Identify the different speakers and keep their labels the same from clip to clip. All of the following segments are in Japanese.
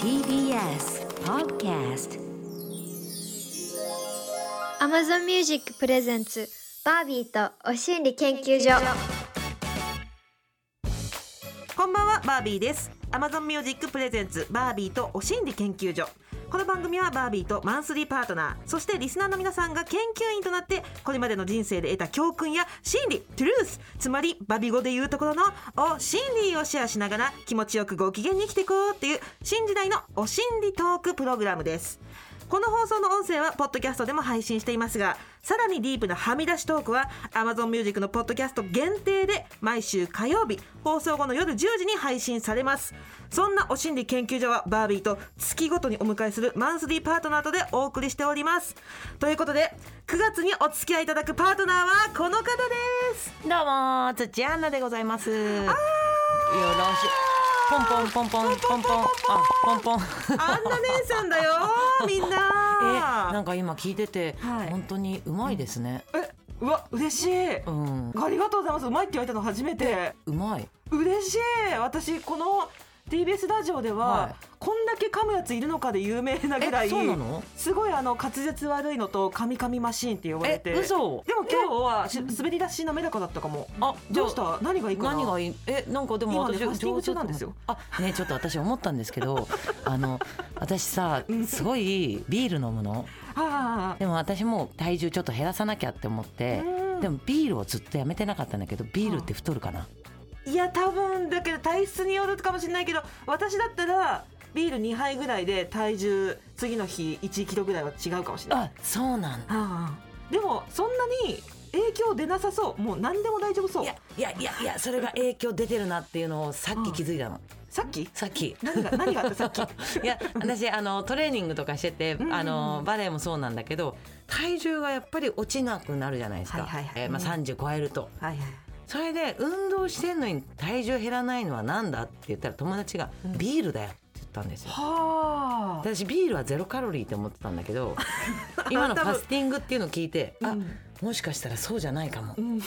Speaker 1: TBS Podcast
Speaker 2: Amazon Music プレゼンツバービーとお心理研究所。
Speaker 3: こんばんはバービーです。Amazon Music プレゼンツバービーとお心理研究所この番組はバービーとマンスリーパートナーそしてリスナーの皆さんが研究員となってこれまでの人生で得た教訓や真理トゥルースつまりバビ語で言うところのお心理をシェアしながら気持ちよくご機嫌に生きていこうっていう新時代のお心理トークプログラムです。この放送の音声はポッドキャストでも配信していますがさらにディープなはみ出しトークは Amazon Music のポッドキャスト限定で毎週火曜日放送後の夜10時に配信されます。そんなお心理研究所はバービーと月ごとにお迎えするマンスリーパートナーとでお送りしております。ということで9月にお付き合いいただくパートナーはこの方です。
Speaker 4: どうも土屋アンナでございます。よろしポンポンポンポンポンポン。あポンポン。
Speaker 3: あんな姉さんだよみん
Speaker 4: え
Speaker 3: な
Speaker 4: なんか今聞いてて、
Speaker 3: はい。
Speaker 4: 本当にうまいですね。
Speaker 3: えうわ嬉しい。
Speaker 4: うん、
Speaker 3: ありがとうございます。うまいって言われたの初めて。
Speaker 4: うまい。
Speaker 3: 嬉しい。私この TBS ラジオでは、
Speaker 4: はい
Speaker 3: こんだけ噛むやついるのかで有名なぐらい？すごいあの滑舌悪いのと噛み噛みマシーンって呼ばれ
Speaker 4: え
Speaker 3: て
Speaker 4: 嘘？
Speaker 3: でも今日はし滑り出し滑らかだったかも
Speaker 4: あ
Speaker 3: どうした？何がいいかな？
Speaker 4: 何がいい？えなんかでも私
Speaker 3: 今ねファスティング中なんですよ。
Speaker 4: あねちょっと私思ったんですけど、あの私さすごいビール飲むの？
Speaker 3: ああ
Speaker 4: でも私も体重ちょっと減らさなきゃって思って。でもビールをずっとやめてなかったんだけどビールって太るかな、
Speaker 3: いや多分だけど体質によるかもしれないけど私だったらビール2杯ぐらいで体重次の日1キロぐらいは違うかもしれない。
Speaker 4: あそうなんだ。
Speaker 3: ああでもそんなに影響出なさそう。もう何でも大丈夫そう。
Speaker 4: いやいやいやいやそれが影響出てるなっていうのをさっき気づいたの、
Speaker 3: さっき？
Speaker 4: さっき。
Speaker 3: 何が何があった？さっき。
Speaker 4: いや私あのトレーニングとかしてて、
Speaker 3: んうん
Speaker 4: あのバレエもそうなんだけど体重がやっぱり落ちなくなるじゃないですか、
Speaker 3: はいはいはい。
Speaker 4: えーまあ、
Speaker 3: うん。
Speaker 4: 30超えると。
Speaker 3: はいはい
Speaker 4: それで運動してんのに体重減らないのはなんだって言ったら友達が
Speaker 3: うん。
Speaker 4: ビールだよって言ったんですよ。
Speaker 3: はあ。
Speaker 4: 私ビールはゼロカロリーって思ってたんだけど 今のファスティングっていうのを聞いてあ
Speaker 3: うん。
Speaker 4: もしかしたらそうじゃないかも。
Speaker 3: うん。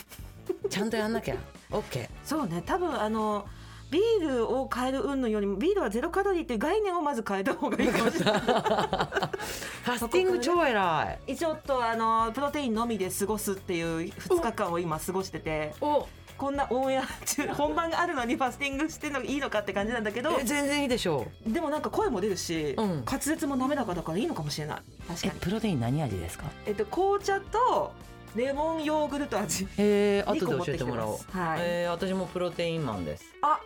Speaker 4: ちゃんとやんなきゃ。OK
Speaker 3: そうね。多分あのビールを変える云々よりもビールはゼロカロリーっていう概念をまず変えた方がいいかもしれない。
Speaker 4: ファスティング超偉い。
Speaker 3: ちょっとあのプロテインのみで過ごすっていう2日間を今過ごしてて
Speaker 4: お。
Speaker 3: こんなオンエア中本番があるのにファスティングしてんのいいのかって感じなんだけど。
Speaker 4: え全然いいでしょう。
Speaker 3: でもなんか声も出るし、
Speaker 4: うん。
Speaker 3: 滑舌も滑らかだからいいのかもしれない。確か
Speaker 4: え
Speaker 3: に
Speaker 4: プロテイン何味ですか？
Speaker 3: えっと紅茶とレモンヨーグルト味。
Speaker 4: へえ後で教えてもらおう。
Speaker 3: はい。
Speaker 4: えー私もプロテインマンです。
Speaker 3: あ
Speaker 4: あ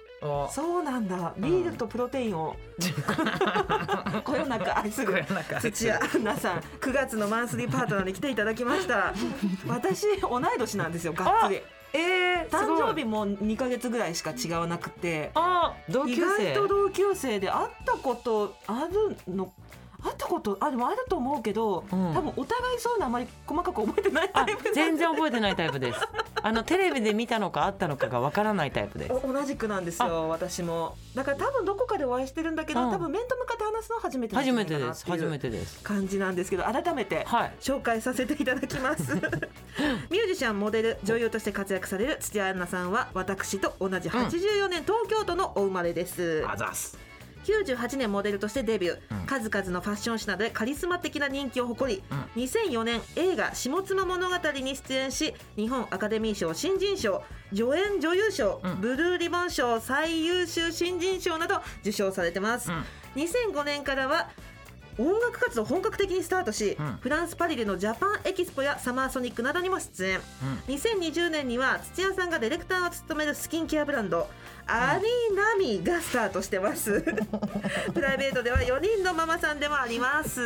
Speaker 3: そうなんだ。ビールとプロテインを、こよなく愛する。土屋アンナさん9月のマンスリーパートナーに来ていただきました。私同い年なんですよがっつり。
Speaker 4: えー、
Speaker 3: 誕生日も2ヶ月ぐらいしか違わなくて。
Speaker 4: あ同級
Speaker 3: 意外
Speaker 4: 生
Speaker 3: と同級生で会ったことあるの会ったことあでもあると思うけど、
Speaker 4: うん。
Speaker 3: 多分お互いそういうのあまり細かく覚えてないタ
Speaker 4: あ
Speaker 3: イプ
Speaker 4: 全然覚えてないタイプです。あのテレビで見たのかあったのかがわからないタイプです。
Speaker 3: お同じくなんですよ私も。だから多分どこかでお会いしてるんだけど、
Speaker 4: うん。
Speaker 3: 多分面と向かって話すのは初めて
Speaker 4: 初めてです。初めてです。
Speaker 3: 感じなんですけど改めて
Speaker 4: はい。
Speaker 3: 紹介させていただきますミュージシャンモデル女優として活躍される土屋アンナさんは私と同じ84年東京都のお生まれです、
Speaker 4: あざす
Speaker 3: 98年モデルとしてデビュー、
Speaker 4: うん。
Speaker 3: 数々のファッション誌などでカリスマ的な人気を誇り、
Speaker 4: う
Speaker 3: 2004年映画「下妻物語」に出演し日本アカデミー賞新人賞助演女優賞、
Speaker 4: うん。
Speaker 3: ブルーリボン賞最優秀新人賞など受賞されてます、
Speaker 4: うん。
Speaker 3: 2005年からは音楽活動を本格的にスタートし、
Speaker 4: うん。
Speaker 3: フランス・パリでのジャパンエキスポやサマーソニックなどにも出演。2020年には土屋さんがディレクターを務めるスキンケアブランドアリーナミがスタートしてます。プライベートでは4人のママさんでもあります。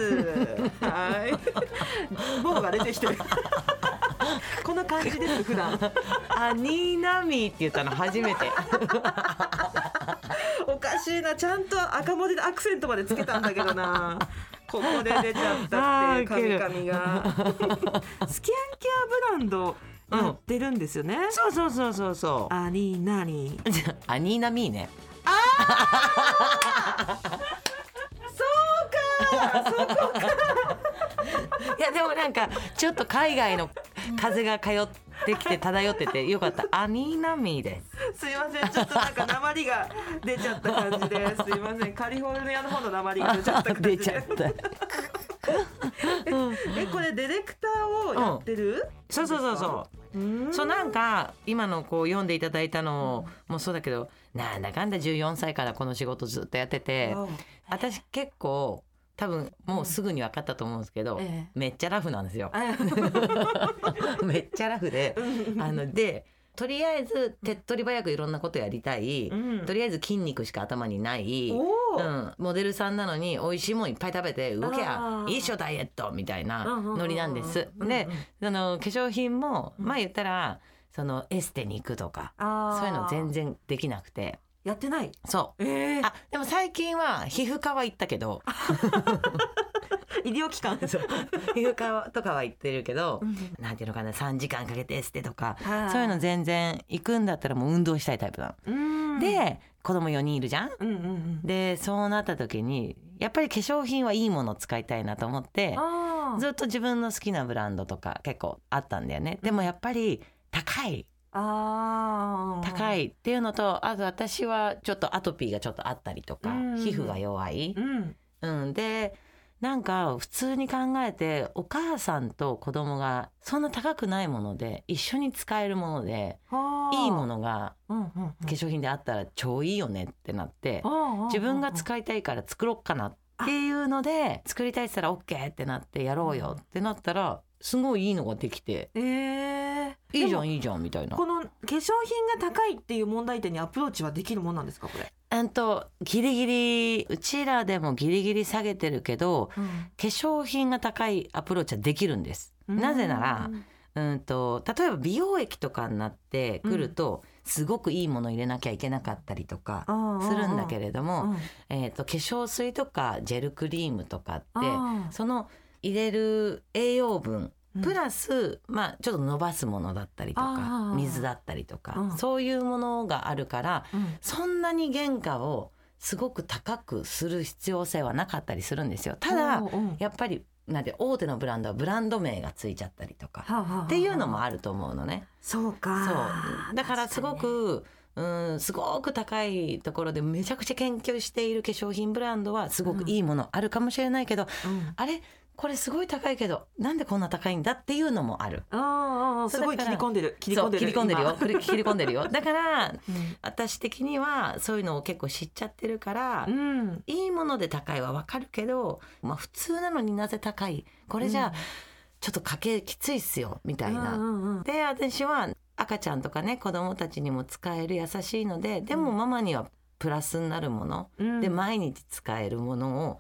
Speaker 3: はい。ボーが出てきてるこんな感じです普段。
Speaker 4: アニーナミーって言ったの初めて。
Speaker 3: おかしいな。ちゃんと赤文字でアクセントまでつけたんだけどな。ここで出ちゃったって神々が。スキンケアブランドやってるんですよね、
Speaker 4: そうそうそうそうそう。
Speaker 3: アリーナに
Speaker 4: ア ニーナミーね。
Speaker 3: そうかそこ
Speaker 4: いやでもなんかちょっと海外の風が通ってきて漂っててよかった。アニーナミーで
Speaker 3: すいませんちょっとなんか鉛が出ちゃった感じで。すいませんカリフォルニアの方の鉛が出ちゃった感じで。
Speaker 4: 出ちゃった
Speaker 3: えこれディレクターをやってる、
Speaker 4: そうそうそうそう。
Speaker 3: うん。
Speaker 4: そうなんか今のこう読んでいただいたのもそうだけどなんだかんだ14歳からこの仕事ずっとやってて私結構多分もうすぐに分かったと思うんですけど、
Speaker 3: ええ。
Speaker 4: めっちゃラフなんですよ。
Speaker 3: あ
Speaker 4: めっちゃラフであのでとりあえず手っ取り早くいろんなことやりたい、
Speaker 3: うん。
Speaker 4: とりあえず筋肉しか頭にない。うん、モデルさんなのに美味しいもんいっぱい食べて動けや
Speaker 3: あー。
Speaker 4: いいっしょダイエットみたいなノリなんです。でその化粧品もまあ言ったらそのエステに行くとかそういうの全然できなくて。
Speaker 3: やってない？
Speaker 4: そう。
Speaker 3: ええ
Speaker 4: あでも最近は皮膚科は行ったけど
Speaker 3: 医療機関。
Speaker 4: そう。皮膚科とかは行ってるけど、
Speaker 3: うん。
Speaker 4: なんていうのかな3時間かけてエステとか
Speaker 3: はい。
Speaker 4: そういうの全然行くんだったらもう運動したいタイプなの。
Speaker 3: うん。
Speaker 4: で子供4人いるじゃん？
Speaker 3: うんうんうん。
Speaker 4: でそうなった時にやっぱり化粧品はいいものを使いたいなと思ってずっと自分の好きなブランドとか結構あったんだよね。でもやっぱり高い。
Speaker 3: あー。
Speaker 4: 高いっていうのとあと私はちょっとアトピーがちょっとあったりとか
Speaker 3: うん。
Speaker 4: 皮膚が弱い、
Speaker 3: うん。
Speaker 4: うん、でなんか普通に考えてお母さんと子供がそんな高くないもので一緒に使えるものでいいも
Speaker 3: の
Speaker 4: のが化粧品であったら超いいよねってなって自分が使いたいから作ろうかなっていうので作りたいって言ったら OK ってなってやろうよってなったらすごいいいのができて
Speaker 3: えー、ん
Speaker 4: いいじゃんいいじゃんみたいな。
Speaker 3: この化粧品が高いっていう問題点にアプローチはできるもんなんですかこれ、
Speaker 4: うんとギリギリうちらでもギリギリ下げてるけど化粧品が高いアプローチはできるんです。なぜならうんと例えば美容液とかになってくると、すごくいいもの入れなきゃいけなかったりとかするんだけれども、えー、と化粧水とかジェルクリームとかってその入れる栄養分
Speaker 3: うん。
Speaker 4: プラス、まあちょっと伸ばすものだったりとか水だったりとか、
Speaker 3: うん。
Speaker 4: そういうものがあるからそんなに原価をすごく高くする必要性はなかったりするんですよ。ただやっぱりなんで大手のブランドはブランド名がついちゃったりとかっていうのもあると思うのね。
Speaker 3: そうか。
Speaker 4: そう。だからすごく、うん、すごく高いところでめちゃくちゃ研究している化粧品ブランドはすごくいいものあるかもしれないけど、
Speaker 3: うん。
Speaker 4: あれこれすごい高いけどなんでこんな高いんだっていうのもある。
Speaker 3: ああすごい切り込んでる切り込んでる
Speaker 4: 切り込んでるよ。
Speaker 3: 今。
Speaker 4: 切り込んでるよ。だから
Speaker 3: うん。
Speaker 4: 私的にはそういうのを結構知っちゃってるから、
Speaker 3: うん。
Speaker 4: いいもので高いはわかるけど、まあ、普通なのになぜ高い？これじゃあ、
Speaker 3: うん。
Speaker 4: ちょっと家計きついっすよみたいな。
Speaker 3: うんうんうん
Speaker 4: で私は赤ちゃんとかね子供たちにも使える優しいのででもママにはプラスになるもの、
Speaker 3: うん。
Speaker 4: で毎日使えるものを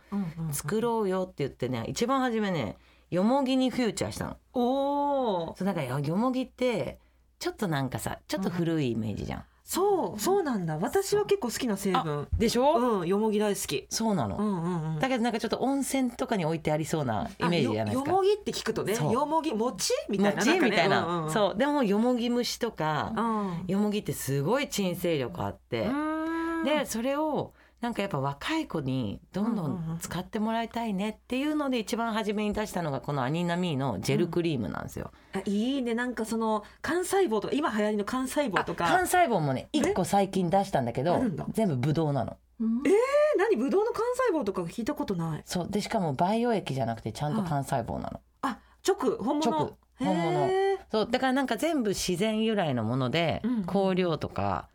Speaker 4: 作ろうよって言ってね一番初めねよもぎにフューチャーしたの。
Speaker 3: おお
Speaker 4: そうだからよよもぎってちょっとなんかさちょっと古いイメージじゃん。
Speaker 3: そうそうなんだ。私は結構好きな成分。
Speaker 4: でしょ、
Speaker 3: うんよもぎ大好き。
Speaker 4: そうなの、
Speaker 3: うんうんうん。
Speaker 4: だけどなんかちょっと温泉とかに置いてありそうなイメージじゃないですか。
Speaker 3: あよよもぎって聞くとねよもぎ餅みたいな
Speaker 4: 餅みたいな、
Speaker 3: んかねうんうん。
Speaker 4: そう。でもよもぎ蒸しとか、
Speaker 3: うん。
Speaker 4: よもぎってすごい鎮静力あって、
Speaker 3: うん
Speaker 4: でそれをなんかやっぱ若い子にどんど
Speaker 3: うんうんうん
Speaker 4: ん。使ってもらいたいねっていうので一番初めに出したのがこのアニナミーのジェルクリームなんですよ。
Speaker 3: あいいね。なんかその幹細胞とか今流行りの幹細胞とか。
Speaker 4: 幹細胞もね1個最近出したんだけど全部ブドウなの。
Speaker 3: え何？ブドウの幹細胞とか聞いたことない。
Speaker 4: そうでしかも培養液じゃなくてちゃんと幹細胞なの。
Speaker 3: あ直本物？
Speaker 4: 直本物。そうだからなんか全部自然由来のもので、
Speaker 3: うん。
Speaker 4: 香料とか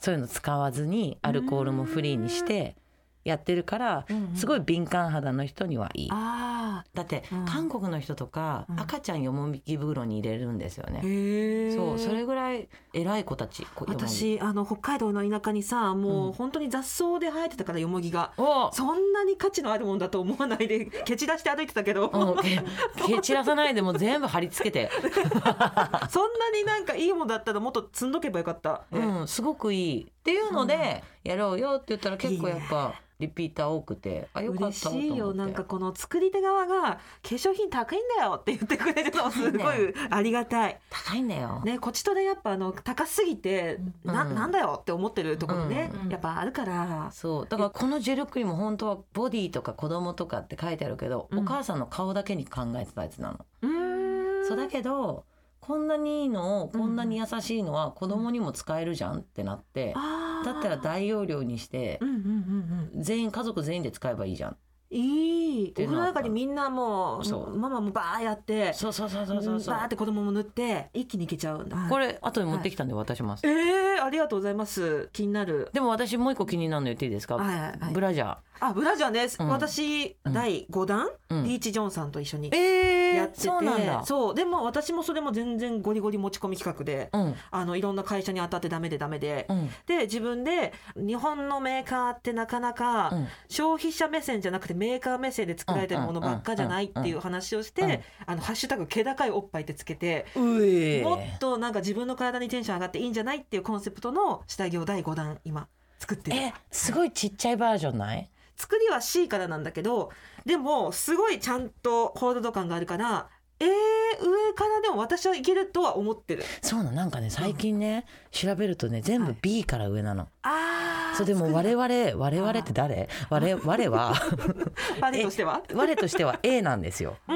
Speaker 4: そういうの使わずにアルコールもフリーにしてやってるから、
Speaker 3: うんうん。
Speaker 4: すごい敏感肌の人にはいい。
Speaker 3: あ
Speaker 4: だって、
Speaker 3: うん。
Speaker 4: 韓国の人とか、
Speaker 3: うん。
Speaker 4: 赤ちゃんよもぎ袋に入れるんですよ
Speaker 3: あ
Speaker 4: ね。
Speaker 3: へえ
Speaker 4: そうそれぐらい偉い子たち
Speaker 3: 私あの北海道の田舎にさも
Speaker 4: う
Speaker 3: うん。本当に雑草で生えてたからよもぎが
Speaker 4: お
Speaker 3: そんなに価値のあるもんだと思わないで 蹴散らして歩いてたけど、
Speaker 4: 蹴散らさないでもう全部貼り付けて、
Speaker 3: そんなになんかいいもんだったらもっと積んどけばよかった、
Speaker 4: うん、すごくいいっていうので、やろうよって言ったら結構やっぱリピーター多くてあよかった
Speaker 3: 嬉しいよ。なんかこの作り手側が化粧品高いんだよって言ってくれるのすご
Speaker 4: 高い
Speaker 3: いありがたい。
Speaker 4: 高いんだよ。
Speaker 3: ね、こちとでやっぱあの高すぎて、な
Speaker 4: うん。
Speaker 3: なんだよって思ってるところね、
Speaker 2: うん
Speaker 3: やっぱあるから、
Speaker 4: そう。だからこのジェルクリーム本当はボディとか子供とかって書いてあるけど、
Speaker 3: うん。
Speaker 4: お母さんの顔だけに考えてたやつなの。
Speaker 3: うーん。
Speaker 4: そうだけどこんなにいいのこんなに優しいのは子供にも使えるじゃんってなって、
Speaker 3: あー
Speaker 4: だったら大容量にして
Speaker 3: うんうんうんうん。
Speaker 4: 全員家族全員で使えばいいじゃん。
Speaker 3: いい。お風呂上がりみんなもう
Speaker 4: そう。
Speaker 3: ママもバーやって
Speaker 4: そうそうそうそうそう
Speaker 3: バーって子供も塗って一気にいけちゃう。んだ
Speaker 4: これ後に持ってきたんで渡します、
Speaker 3: えー、ありがとうございます。気になる。
Speaker 4: でも私もう一個気になるの言っていいですか、
Speaker 3: はいはいはい。
Speaker 4: ブラジャー
Speaker 3: あブラジャーです、
Speaker 4: うん。
Speaker 3: 私
Speaker 4: うん。
Speaker 3: 第5弾、
Speaker 4: うん。
Speaker 3: リーチ・ジョンさんと一緒に
Speaker 4: え
Speaker 3: やってて、
Speaker 4: そうなんだ。
Speaker 3: そう。でも私もそれも全然ゴリゴリ持ち込み企画で、
Speaker 4: うん。
Speaker 3: あのいろんな会社に当たってダメでダメで、
Speaker 4: うん。
Speaker 3: で自分で日本のメーカーってなかなか
Speaker 4: うん。
Speaker 3: 消費者目線じゃなくてメーカー目線で作られてるものばっかじゃないっていう話をして、
Speaker 4: うん。うん
Speaker 3: あのハッシュタグ気高いおっぱいってつけて、
Speaker 4: うえ
Speaker 3: もっとなんか自分の体にテンション上がっていいんじゃないっていうコンセプトの下着を第5弾今作ってる。
Speaker 4: えすごいちっちゃいバージョンない？
Speaker 3: 作りは C からなんだけどでもすごいちゃんとホールド感があるからえー、上からでも私はいけるとは思ってる。
Speaker 4: そうなの。なんかね最近ね、調べるとね全部
Speaker 3: はい。
Speaker 4: B から上なの、
Speaker 3: あー
Speaker 4: そうでも我々我々って誰？我我は？
Speaker 3: バレとしては？
Speaker 4: 我としては A なんですよ。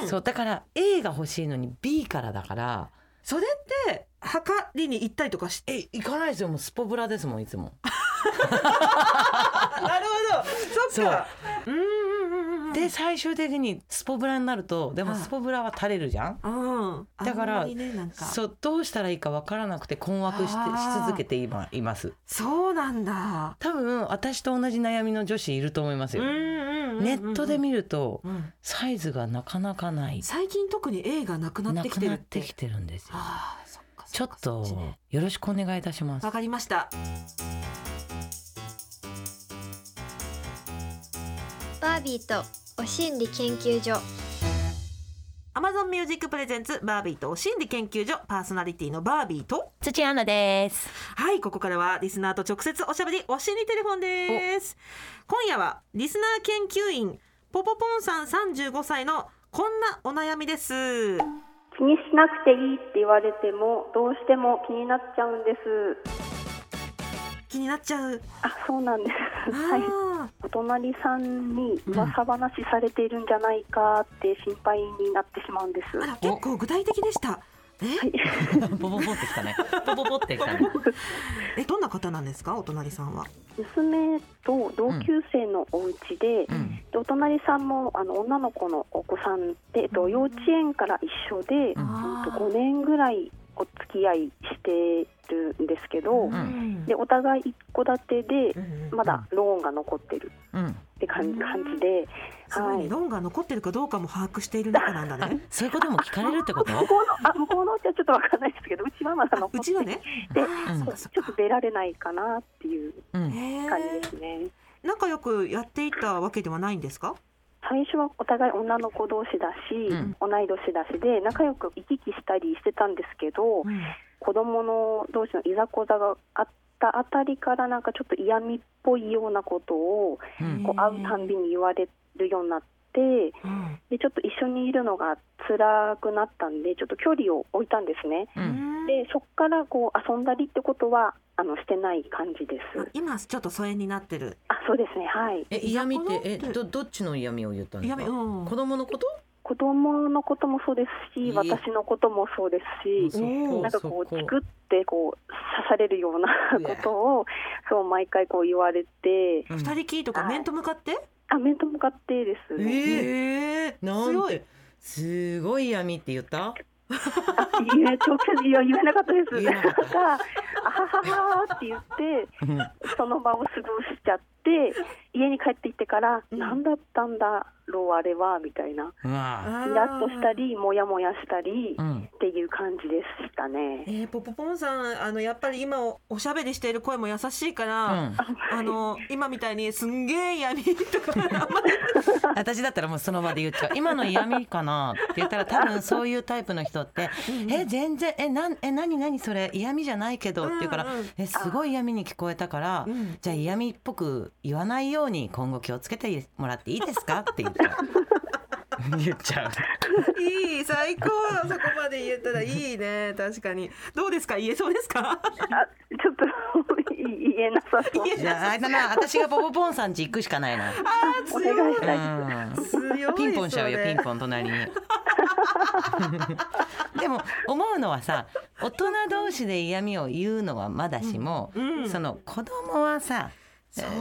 Speaker 3: うん。
Speaker 4: そうだから A が欲しいのに B からだから。
Speaker 3: それって測りに行ったりとかして
Speaker 4: え行かないですよ。もうスポブラですもんいつも。
Speaker 3: あ なるほど。そっか。うんう。んうん。うん
Speaker 4: で最終的にスポブラになるとでも
Speaker 3: はい
Speaker 4: スポブラは垂れるじゃん？
Speaker 3: うん
Speaker 4: だから
Speaker 3: ねか。
Speaker 4: そうどうしたらいいかわからなくて困惑してし続けて今います。
Speaker 3: そうなんだ。
Speaker 4: 多分私と同じ悩みの女子いると思いますよ、ネットで見ると
Speaker 3: うん。
Speaker 4: サイズがなかなかない。
Speaker 3: 最近特に A がなくなってきてるって。
Speaker 4: きてるんですよ。
Speaker 3: あーそっか
Speaker 4: ちょっとよろしくお願いいたします。
Speaker 3: わかりました
Speaker 2: ビーとお心理研究所。
Speaker 3: Amazon Music Presents バービーとお心理研究所パーソナリティのバービーと。
Speaker 4: 土アナです。
Speaker 3: はいここからはリスナーと直接おしゃべりお心理テレフォンです。今夜はリスナー研究員ポポポンさん35歳のこんなお悩みです。
Speaker 5: 気にしなくていいって言われてもどうしても気になっちゃうんです
Speaker 3: 気になっちゃう。
Speaker 5: あそうなんです。はい。
Speaker 3: あ
Speaker 5: お隣さんに噂話されているんじゃないかって心配になってしまうんです。
Speaker 3: ーあら結構具体的でした。え？
Speaker 4: ポポポってきたね。ポポポってきたね。
Speaker 3: えどんな方なんですか？お隣さんは。
Speaker 5: 娘と同級生のお家で,、
Speaker 4: うん。
Speaker 5: でお隣さんもあの女の子のお子さんで、えっと、幼稚園から一緒で、
Speaker 4: うん。
Speaker 5: うんと5年ぐらいお付き合いしてるんですけど、
Speaker 3: ん。
Speaker 5: でお互い一戸建てで
Speaker 3: うんうん
Speaker 5: まだローンが残ってる
Speaker 4: うん。
Speaker 5: って感じ感じで、はい。
Speaker 3: ローンが残ってるかどうかも把握している中なんだ
Speaker 4: あ
Speaker 3: ね。
Speaker 4: そういうことも聞かれるってこと？
Speaker 5: 向こうのあ向こうのうちはちょっとわかんないですけどうちはまだ残って
Speaker 3: うちはね。
Speaker 5: で
Speaker 4: うん
Speaker 5: ちょっと出られないかなっていう感じ
Speaker 3: ー
Speaker 5: ですね。
Speaker 3: 仲良くやっていたわけではないんですか？
Speaker 5: 最初はお互い女の子同士だし、
Speaker 4: うん
Speaker 5: 同い年だしで仲良く行き来したりしてたんですけど、子供の同士のいざこざがあったあたりからなんかちょっと嫌味っぽいようなことを
Speaker 4: うん。
Speaker 5: こう会うたんびに言われるようになって
Speaker 3: うん。
Speaker 5: でちょっと一緒にいるのが辛くなったんでちょっと距離を置いたんですね。
Speaker 4: うん。
Speaker 5: でそこからこう遊んだりってことはあのしてない感じです。
Speaker 3: 今ちょっと疎遠になってる。
Speaker 5: あそうですねはい。
Speaker 4: え嫌味ってえどどっちの嫌味を言ったんですか？
Speaker 3: 嫌味うん。
Speaker 4: 子供のこと？
Speaker 5: 子供のこともそうですし、私のこともそうですし、なんか
Speaker 4: そこ
Speaker 5: こうチクってこう刺されるようなことをそう毎回こう言われて、
Speaker 4: うん。
Speaker 3: 二人きりとか
Speaker 5: はい。
Speaker 3: 面と向かって？
Speaker 5: あ面と向かってです。ね。
Speaker 3: ええ
Speaker 4: なんて。すごい。闇って言った？
Speaker 5: あいや直接いや言えなかったです。
Speaker 4: 言えなかった。
Speaker 5: なんかあはははって言ってその場を過ごしちゃって家に帰ってきてから、
Speaker 3: うん。
Speaker 5: 何だったんだろうあれはみたいな。
Speaker 4: うわ
Speaker 5: イラッとしたりモヤモヤしたり
Speaker 4: うん。
Speaker 5: っていう感じでしたね。
Speaker 3: えー、ポポポンさんあのやっぱり今おおしゃべりしている声も優しいか
Speaker 4: う
Speaker 3: ら、
Speaker 4: ん。
Speaker 3: あの今みたいにすんげえ闇とか。
Speaker 4: 私だったらもうその場で言っちゃう。今の嫌味かなって言ったら多分そういうタイプの人って「え全然えなんえ何何それ嫌味じゃないけど」って言うから
Speaker 3: うんうん「
Speaker 4: えすごい嫌味に聞こえたから
Speaker 3: うん。
Speaker 4: じゃあ嫌味っぽく言わないように今後気をつけてもらっていいですか? 」って言っちゃう言っちゃう。
Speaker 3: いい最高。そこまで言ったらいいね。確かに。どうですか？言えそうですか？
Speaker 5: あちょっと言えなさそう。
Speaker 4: じゃああれだな私がポポポンさん家行くしかないな、
Speaker 5: お願いしたい。
Speaker 4: うん、
Speaker 3: 強い
Speaker 4: ピンポンしちゃうよピンポン隣に。でも思うのはさ大人同士で嫌味を言うのはまだしも、
Speaker 3: うん。
Speaker 4: その子供はさ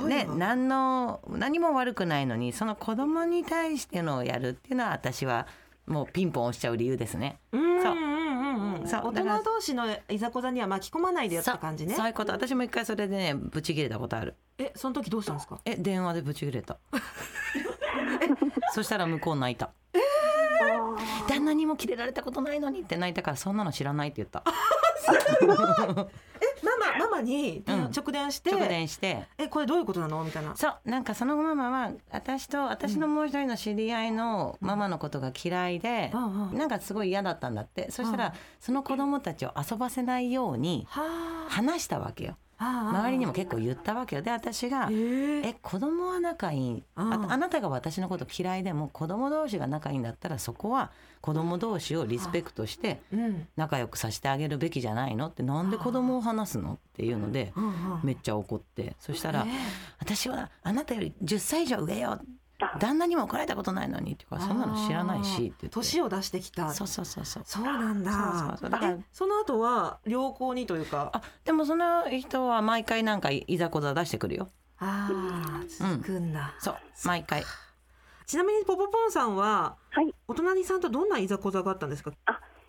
Speaker 4: ね、何の何も悪くないのにその子供に対してのをやるっていうのは私はもうピンポン押しちゃう理由ですね。そう。
Speaker 3: うんうんうん。うん大人同士のいざこざには巻き込まないでよって感じね。
Speaker 4: そう。いうこと。私も一回それでねブチ切れたことある。
Speaker 3: えその時どうしたんですか？
Speaker 4: え電話でブチ切れた。そしたら向こう泣いた。旦那にも切れられたことないのにって泣いたからそんなの知らないって言った。
Speaker 3: ママ ママに
Speaker 4: うん。
Speaker 3: 直電して、
Speaker 4: 直電して
Speaker 3: えこれどういうことなの？みたいな。
Speaker 4: そうなんかそのママは私と私のもう一人の知り合いのママのことが嫌いで、
Speaker 3: うんうん。
Speaker 4: なんかすごい嫌だったんだって。そした
Speaker 3: うん。
Speaker 4: らその子供たちを遊ばせないように
Speaker 3: はあ。
Speaker 4: 話したわけよ
Speaker 3: 周
Speaker 4: 周りにも結構言ったわけよ。で私が
Speaker 3: えー。
Speaker 4: え子供は仲いい。あ
Speaker 3: うん
Speaker 4: あなたが私のこと嫌いでも子供同士が仲いいんだったらそこは子供同士をリスペクトして
Speaker 3: うん。
Speaker 4: 仲良くさせてあげるべきじゃないのってなんで子供を話すのっていうのでめっちゃ怒って。そしたら
Speaker 3: え「
Speaker 4: 私はあなたより10歳以上上よ
Speaker 5: あ
Speaker 4: 旦那にも怒られたことないのに」ってから「そんなの知らないし」って言って。
Speaker 3: 年を出してきた。
Speaker 4: そうそうそうそう。
Speaker 3: そうなんだ。
Speaker 4: そうそうそう。だから
Speaker 3: えその後は良好にというか？
Speaker 4: あでもその人は毎回なんかいざこざ出してくるよ。
Speaker 3: ああ続くんだ、
Speaker 4: そう毎回。
Speaker 3: ちなみにポポポンさんは
Speaker 5: はい。
Speaker 3: お隣さんとどんないざこざがあったんですか、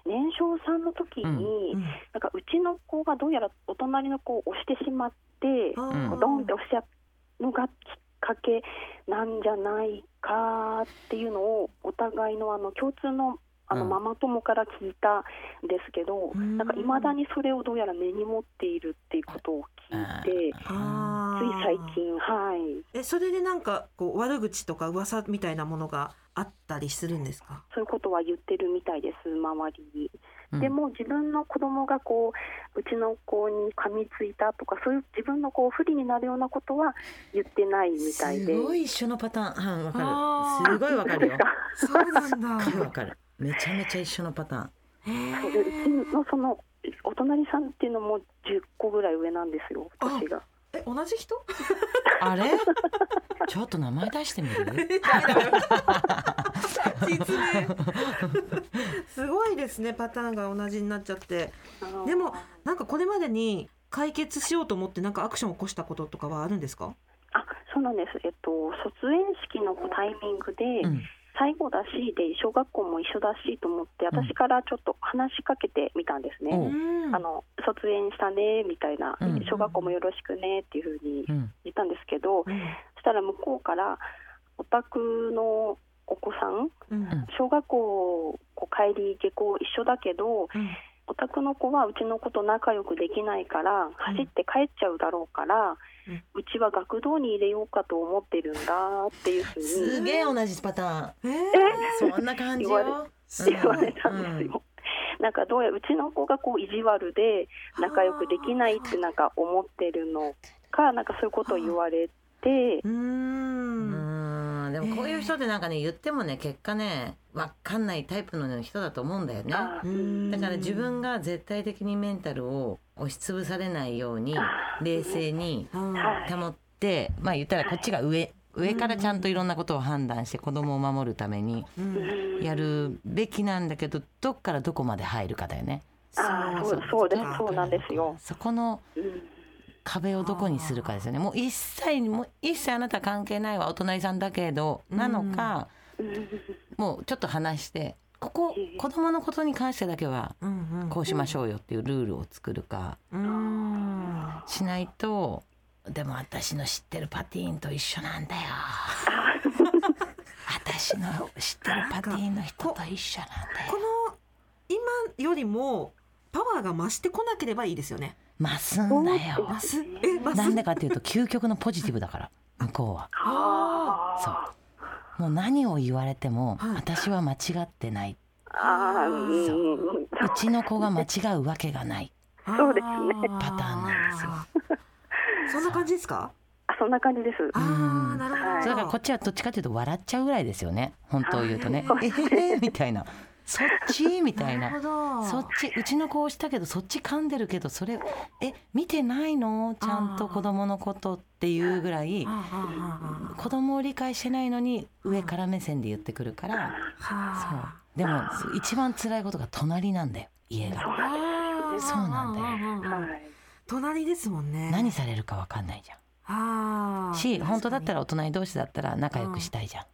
Speaker 5: 年少さんの時に、
Speaker 3: うん。
Speaker 5: なんかうちの子がどうやらお隣の子を押してしまって、
Speaker 4: う
Speaker 5: ドンって押しちゃうのがきっかけなんじゃないかっていうのをお互いのあの共通のあの
Speaker 4: うん。
Speaker 5: ママ友から聞いたんですけど、
Speaker 3: うん。
Speaker 5: なんかいまだにそれをどうやら根に持っているっていうことを聞いて、
Speaker 3: あ
Speaker 5: つい
Speaker 3: ー
Speaker 5: 最近はい。
Speaker 3: えそれでなんかこう悪口とか噂みたいなものがあったりするんですか？
Speaker 5: そういうことは言ってるみたいです周りに。
Speaker 4: うん。
Speaker 5: でも自分の子供がこううちの子に噛みついたとかそういう自分のこう不利になるようなことは言ってないみたいで。
Speaker 4: すごい一緒のパターン。うんわかる。すごいわかるよ。
Speaker 3: そうなんだ。
Speaker 4: わかる。めちゃめちゃ一緒のパターン。
Speaker 5: そうちのそのお隣さんっていうのも10個ぐらい上なんですよ年が。
Speaker 3: え同じ人？
Speaker 4: あれ？ちょっと名前出してみる？
Speaker 3: すごいですねパターンが同じになっちゃって。でもなんかこれまでに解決しようと思ってなんかアクションを起こしたこととかはあるんですか？
Speaker 5: あそうなんです、えっと、卒園式のタイミングで、
Speaker 4: うん
Speaker 5: 最後だしで小学校も一緒だしと思って私からちょっと話しかけてみたんですね。
Speaker 4: おう
Speaker 3: うん。
Speaker 5: あの卒園したねみたいな、
Speaker 4: うん。
Speaker 5: 小学校もよろしくねっていうふうに
Speaker 4: うん。
Speaker 5: 言ったんですけど、
Speaker 3: うん。
Speaker 5: そしたら向こうからお宅のお子さん
Speaker 3: うん。
Speaker 5: 小学校こう帰り下校一緒だけどお宅の子はうちの子と仲良くできないから走って帰っちゃうだろうから、
Speaker 3: うん。
Speaker 5: うちは学童に入れようかと思ってるんだっていうふう
Speaker 4: す
Speaker 5: に
Speaker 4: げえ同じパターン。
Speaker 3: えー？
Speaker 4: そんな感じ
Speaker 5: 言わ
Speaker 4: よ
Speaker 5: 言われたんですよ。なんかどうやらうちの子がこう意地悪で仲良くできないってなんか思ってるのかなんかそういうことを言われて
Speaker 3: うー
Speaker 4: うんんでもこういう人でなんかね言ってもね結果ねわかんないタイプの人だと思うんだよね。だから自分が絶対的にメンタルを押しつぶされないように冷静に保ってまあ言ったらこっちが上上からちゃんといろんなことを判断して子供を守るために
Speaker 3: うん
Speaker 4: やるべきなんだけどどっからどこまで入るかだよね。
Speaker 5: そうそうです。そうなんですよ。
Speaker 4: そこの
Speaker 5: うん
Speaker 4: 壁をどこにするかですよね。もう一切もう一切あなた関係ないわお隣さんだけどなのか、
Speaker 5: うん。
Speaker 4: もうちょっと話してここ子供のことに関してだけはこうしましょうよっていうルールを作るか
Speaker 3: うん。
Speaker 4: しないとでも私の知ってるパティーンと一緒なんだよ。私の知ってるパティーンの人と一緒なんだ
Speaker 3: こ
Speaker 4: よ
Speaker 3: の今よりもパワーが増してこなければいいですよね。
Speaker 4: 増すんだよ。
Speaker 3: 増す。え増す？
Speaker 4: なんでかっていうと究極のポジティブだから向こうは。
Speaker 3: あ
Speaker 4: そう。もう何を言われても
Speaker 3: はい。
Speaker 4: 私は間違ってない。
Speaker 5: あーう。ん。う
Speaker 4: ちの子が間違うわけがない。
Speaker 3: ー。
Speaker 5: そうですね
Speaker 4: パターンなんですよ。
Speaker 3: そんな感じですか？
Speaker 5: あそんな感じです。
Speaker 3: ああなるほど、
Speaker 5: はい。
Speaker 4: それからこっちはどっちかというと笑っちゃうぐらいですよね。本当を言うとね。
Speaker 5: はい。
Speaker 4: えへへみたいなそっち？みたい
Speaker 3: な。
Speaker 4: そっちうちの子をしたけどそっち噛んでるけどそれえ見てないの？ちゃんと子供のことっていうぐらい子供を理解してないのに上から目線で言ってくるから
Speaker 3: はあ。
Speaker 4: でも一番辛いことが隣なんだよ家が。そうなんだ。よ。
Speaker 3: 隣ですもんね。
Speaker 4: 何されるかわかんないじゃんし本当だった
Speaker 3: 確
Speaker 4: らお隣同士だったら仲良くしたいじゃん。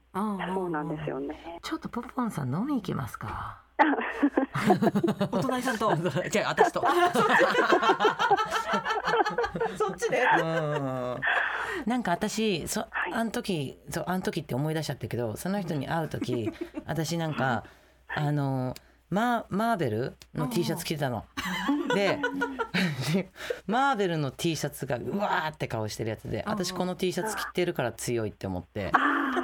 Speaker 5: そうなんですよね。
Speaker 4: ちょっとポポンさん飲み行きますか？
Speaker 3: お隣さんと。
Speaker 4: じゃあ私と。
Speaker 3: そっち。で
Speaker 4: うん。なんか私そ
Speaker 5: はい。
Speaker 4: あの時そうあの時って思い出しちゃったけどその人に会う時 私なんかあのマーマーベルの T シャツ着てたの。でマーベルの T シャツがうわーって顔してるやつで私この T シャツ着てるから強いって思って。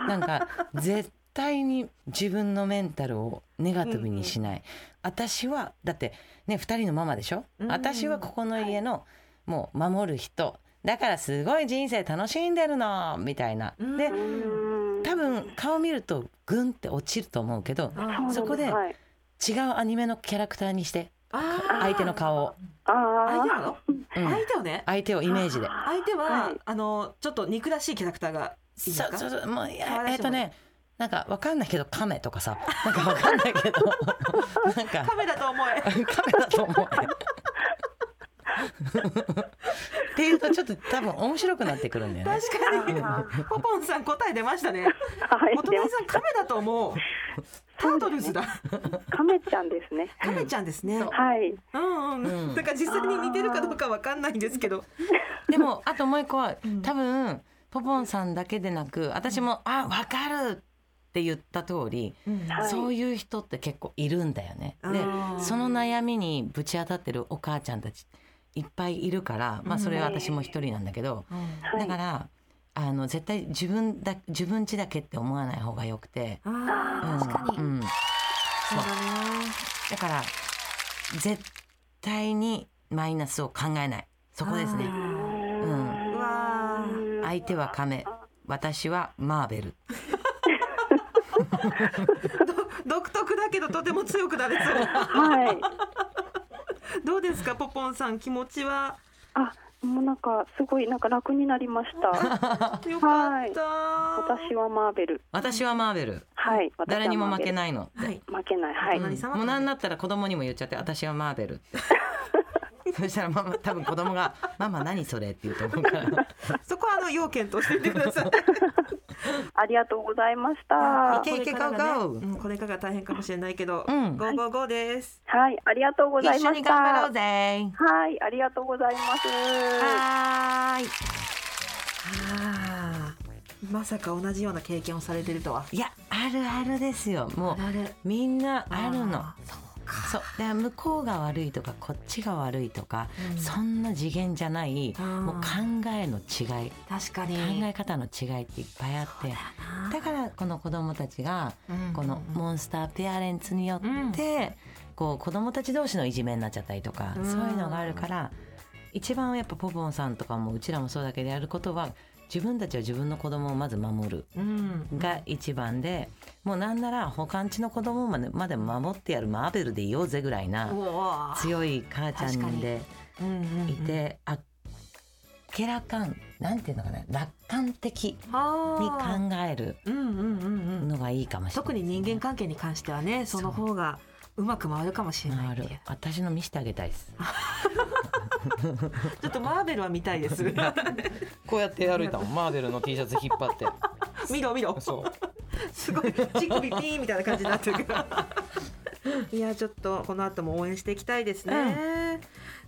Speaker 4: なんか絶対に自分のメンタルをネガティブにしない、私はだってね2人のママでしょ、
Speaker 3: うん
Speaker 4: 私はここの家のもう守る人。だからすごい人生楽しんでるの！みたいな。
Speaker 3: うん
Speaker 4: で
Speaker 5: うん。
Speaker 4: 多分顔見るとグンって落ちると思うけど
Speaker 3: あ
Speaker 4: そこで
Speaker 5: はい、
Speaker 4: 違うアニメのキャラクターにして相手の顔を、
Speaker 5: あ
Speaker 3: 相手なの？
Speaker 4: うん。
Speaker 3: 相手をね？
Speaker 4: 相手をイメージで。
Speaker 3: 相手は、
Speaker 5: はい。
Speaker 3: あのちょっと憎らしいキャラクターがいいんですか？
Speaker 4: そうそうそう。もうえっ、とねなんかわかんないけどカメとかさ。なんかわかんないけど。なんか。
Speaker 3: カメ だと思え。
Speaker 4: カメだと思う。っていうとちょっと多分面白くなってくるんだよね。
Speaker 3: 確かに。
Speaker 5: あ
Speaker 3: ポポンさん答え出ましたね。
Speaker 5: はい。
Speaker 3: お隣さんカメだと思う。タートルズだ。
Speaker 5: カメちゃんですね。
Speaker 3: カメちゃんですね。
Speaker 5: はい。
Speaker 3: うんうん、
Speaker 4: うん。
Speaker 3: だから実際に似てるかどうかわかんないんですけど。
Speaker 4: でもあともう一個は
Speaker 3: うん。
Speaker 4: 多分ポポンさんだけでなく私も「あわかる!」って言った通り、
Speaker 5: はい。
Speaker 4: そういう人って結構いるんだよね。でその悩みにぶち当たってるお母ちゃんたちいっぱいいるから、まあ、それは私も一人なんだけど、
Speaker 5: はい
Speaker 4: だからあの絶対自分だ自分家だけって思わない方がよくて。
Speaker 3: あ
Speaker 4: うん
Speaker 3: ー確かに、
Speaker 4: うん、
Speaker 3: そうだね。
Speaker 4: だから絶対にマイナスを考えない。そこですね。うん。
Speaker 3: うわー。
Speaker 4: 相手は亀。私はマーベル。
Speaker 3: 独特だけどとても強くなれそう。
Speaker 5: はい。
Speaker 3: どうですかポポンさん気持ちは？
Speaker 5: あ、もうなんかすごいなんか楽になりました。
Speaker 3: よかった、
Speaker 5: 私はマーベル。
Speaker 4: 私はマーベル
Speaker 5: はい。
Speaker 4: 誰にも負け
Speaker 5: い。
Speaker 4: ないの
Speaker 3: はい
Speaker 5: 負けない。はい。
Speaker 3: お隣さんは
Speaker 4: もうなんだったら子供にも言っちゃって私はマーベル そしたらママ多分子供が「ママ何それ?」って言うと思うから
Speaker 3: そこはあの要件としてみてください
Speaker 5: ありがとうございました。
Speaker 4: いけいけ
Speaker 3: これからがね
Speaker 4: GO GO
Speaker 3: うんこれからが大変かもしれないけど、
Speaker 4: うん。
Speaker 3: ゴーゴーゴーです。
Speaker 5: はい、ありがとうござい
Speaker 4: 一緒
Speaker 5: ました。
Speaker 4: に頑張ろうぜ。
Speaker 5: はい、ありがとうございます。
Speaker 4: はーい。
Speaker 3: はあまさか同じような経験をされてるとは。い
Speaker 4: やあるあるですよ。もうみんなあるの
Speaker 3: そう。か
Speaker 4: そうだから向こうが悪いとかこっちが悪いとか、
Speaker 3: うん。
Speaker 4: そんな次元じゃないもう考えの違い。
Speaker 3: 確か
Speaker 4: 考
Speaker 3: に
Speaker 4: え方の違いっていっぱいあって。だからこの子どもたちがこのモンスターペアレンツによってこう子どもたち同士のいじめになっちゃったりとか
Speaker 3: うん。
Speaker 4: そういうのがあるから一番やっぱポポンさんとかもうちらもそうだけどやることは自分たちは自分の子供をまず守る
Speaker 3: うん。
Speaker 4: が一番でもうなんなら他んちの子供までまで守ってやるマーベルでいようぜぐらいな強い母ちゃんでいてあ明らかんなんていうのかな楽観的に
Speaker 3: はあ
Speaker 4: 考えるのがいいかもしれない。
Speaker 3: 特に人間関係に関してはねその方がうまく回るかもしれない
Speaker 4: 私の見せてあげたいです。
Speaker 3: ちょっとマーベルは見たいです。
Speaker 4: こうやって歩いたもん。マーベルの T シャツ引っ張って。
Speaker 3: 見ろ見ろ。
Speaker 4: そう。
Speaker 3: すごい乳首ピーンみたいな感じになってる。けどいやちょっとこの後も応援していきたいですね、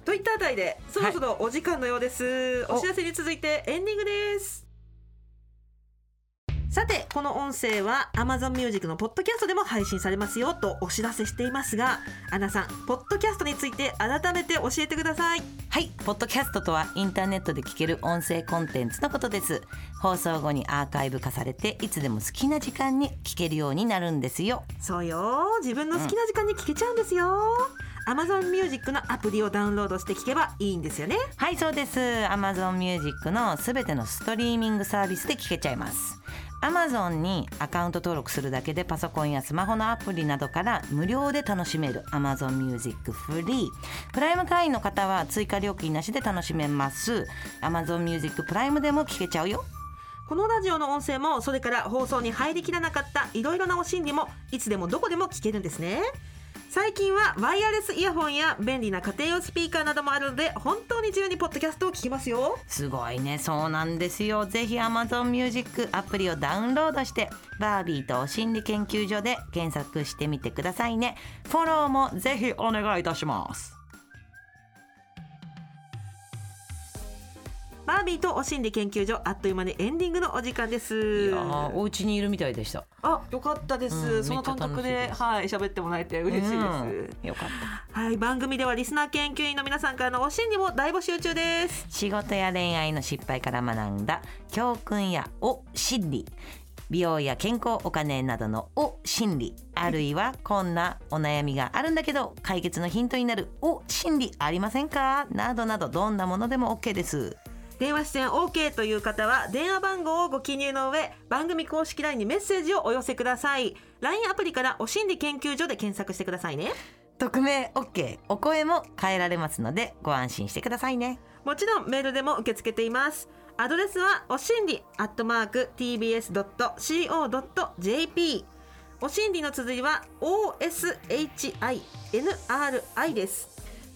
Speaker 3: といったあたりでそろそろお時間のようです、お知らせに続いてエンディングですさてこの音声は Amazon Music のポッドキャストでも配信されますよとお知らせしていますがアンナさんポッドキャストについて改めて教えてください
Speaker 4: はい、ポッドキャストとはインターネットで聞ける音声コンテンツのことです。放送後にアーカイブ化されていつでも好きな時間に聞けるようになるんですよ。
Speaker 3: そうよ自分の好きな時間に聞けちゃうんですよ、Amazon Music のアプリをダウンロードして聞けばいいんですよね
Speaker 4: はい、そうです。Amazon Music のすべてのストリーミングサービスで聞けちゃいます。Amazon にアカウント登録するだけでパソコンやスマホのアプリなどから無料で楽しめる Amazon Music フリー。プライム会員の方は追加料金なしで楽しめます。Amazon Music プライムでも聞けちゃうよ。
Speaker 3: このラジオの音声もそれから放送に入りきらなかったいろいろなお心理もいつでもどこでも聞けるんですね最近はワイヤレスイヤホンや便利な家庭用スピーカーなどもあるので本当に自由にポッドキャストを聞きますよ。
Speaker 4: すごいね。そうなんですよ。ぜひ Amazon Music アプリをダウンロードしてバービーとお心理研究所で検索してみてくださいね。フォローもぜひお願いいたします。
Speaker 3: バービーとお心理研究所あっという間にエンディングのお時間です。
Speaker 4: いやーお家にいるみたいでした。
Speaker 3: あよかったです、
Speaker 4: うん
Speaker 3: その感覚ではい喋ってもらえて嬉しいです、
Speaker 4: うんよかった。
Speaker 3: はい番組ではリスナー研究員の皆さんからのお心理も大募集中です。
Speaker 4: 仕事や恋愛の失敗から学んだ教訓やお心理美容や健康お金などのお心理あるいはこんなお悩みがあるんだけど解決のヒントになるお心理ありませんか？などなどどんなものでも OK です
Speaker 3: 電話出演 OK という方は電話番号をご記入の上番組公式 LINE にメッセージをお寄せください。LINE アプリからお心理研究所で検索してくださいね。
Speaker 4: 匿名 OK お声も変えられますのでご安心してくださいね。
Speaker 3: もちろんメールでも受け付けています。アドレスはおしんりアットマーク tbs.co.jp おしんりの綴りは OSHINRI です。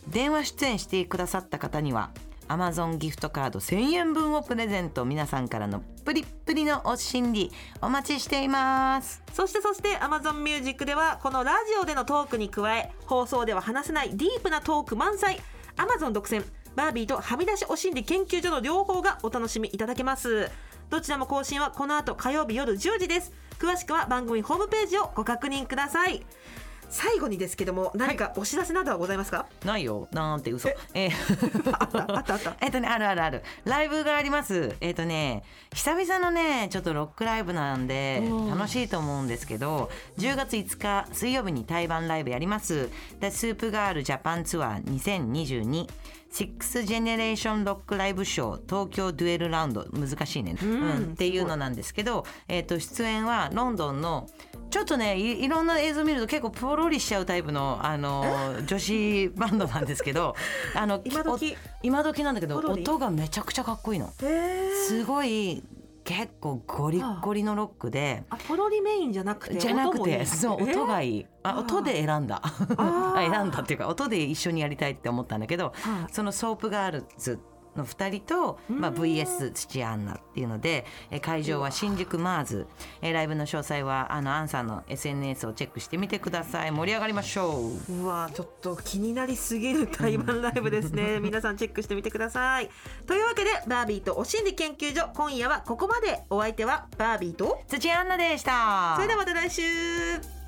Speaker 4: 電話出演してくださった方には Amazon ギフトカード1000円分をプレゼント。皆さんからのプリップリのお心理お待ちしています。
Speaker 3: そしてそして Amazon Music ではこのラジオでのトークに加え放送では話せないディープなトーク満載。Amazon 独占バービーとはみ出しお心理研究所の両方がお楽しみいただけます。どちらも更新はこの後火曜日夜10時です。詳しくは番組ホームページをご確認ください。最後にですけども何かお知らせなどはございますか、
Speaker 4: ないよ。なんて嘘。え？ー。
Speaker 3: あった？あった？あった？
Speaker 4: えっとねあるあるある。ライブがあります。えっとね久々のねちょっとロックライブなんで
Speaker 3: うん
Speaker 4: 楽しいと思うんですけど10月5日水曜日に対バンライブやります。でソープガールズジャパンツアー2022シックスジェネレーションロックライブショー東京デュエルラウンド難しいね、うん。っていうのなんですけど、えっと出演はロンドンのちょっとねいいろんな映像見ると結構ポロリしちゃうタイプのあの女子バンドなんですけど あの
Speaker 3: 今時？
Speaker 4: お今時なんだけど音がめちゃくちゃかっこいいの。すごい結構ゴリッゴリのロックで
Speaker 3: あポロリメインじゃなくて
Speaker 4: じゃなくてそう音がいい。あ音で選んだ。
Speaker 3: ー。
Speaker 4: 選んだっていうか音で一緒にやりたいって思ったんだけど
Speaker 3: はい。
Speaker 4: そのソープガールズの2人と、まあ、
Speaker 3: うん。
Speaker 4: VS 土アンナっていうのでえ会場は新宿マーズ。えライブの詳細はあのアンさんの SNS をチェックしてみてください。盛り上がりましょう。
Speaker 3: うわちょっと気になりすぎる対バンライブですね。皆さんチェックしてみてください。というわけでバービーとお心理研究所。今夜はここまで。お相手はバービーと
Speaker 4: 土アンナでした。
Speaker 3: それではまた来週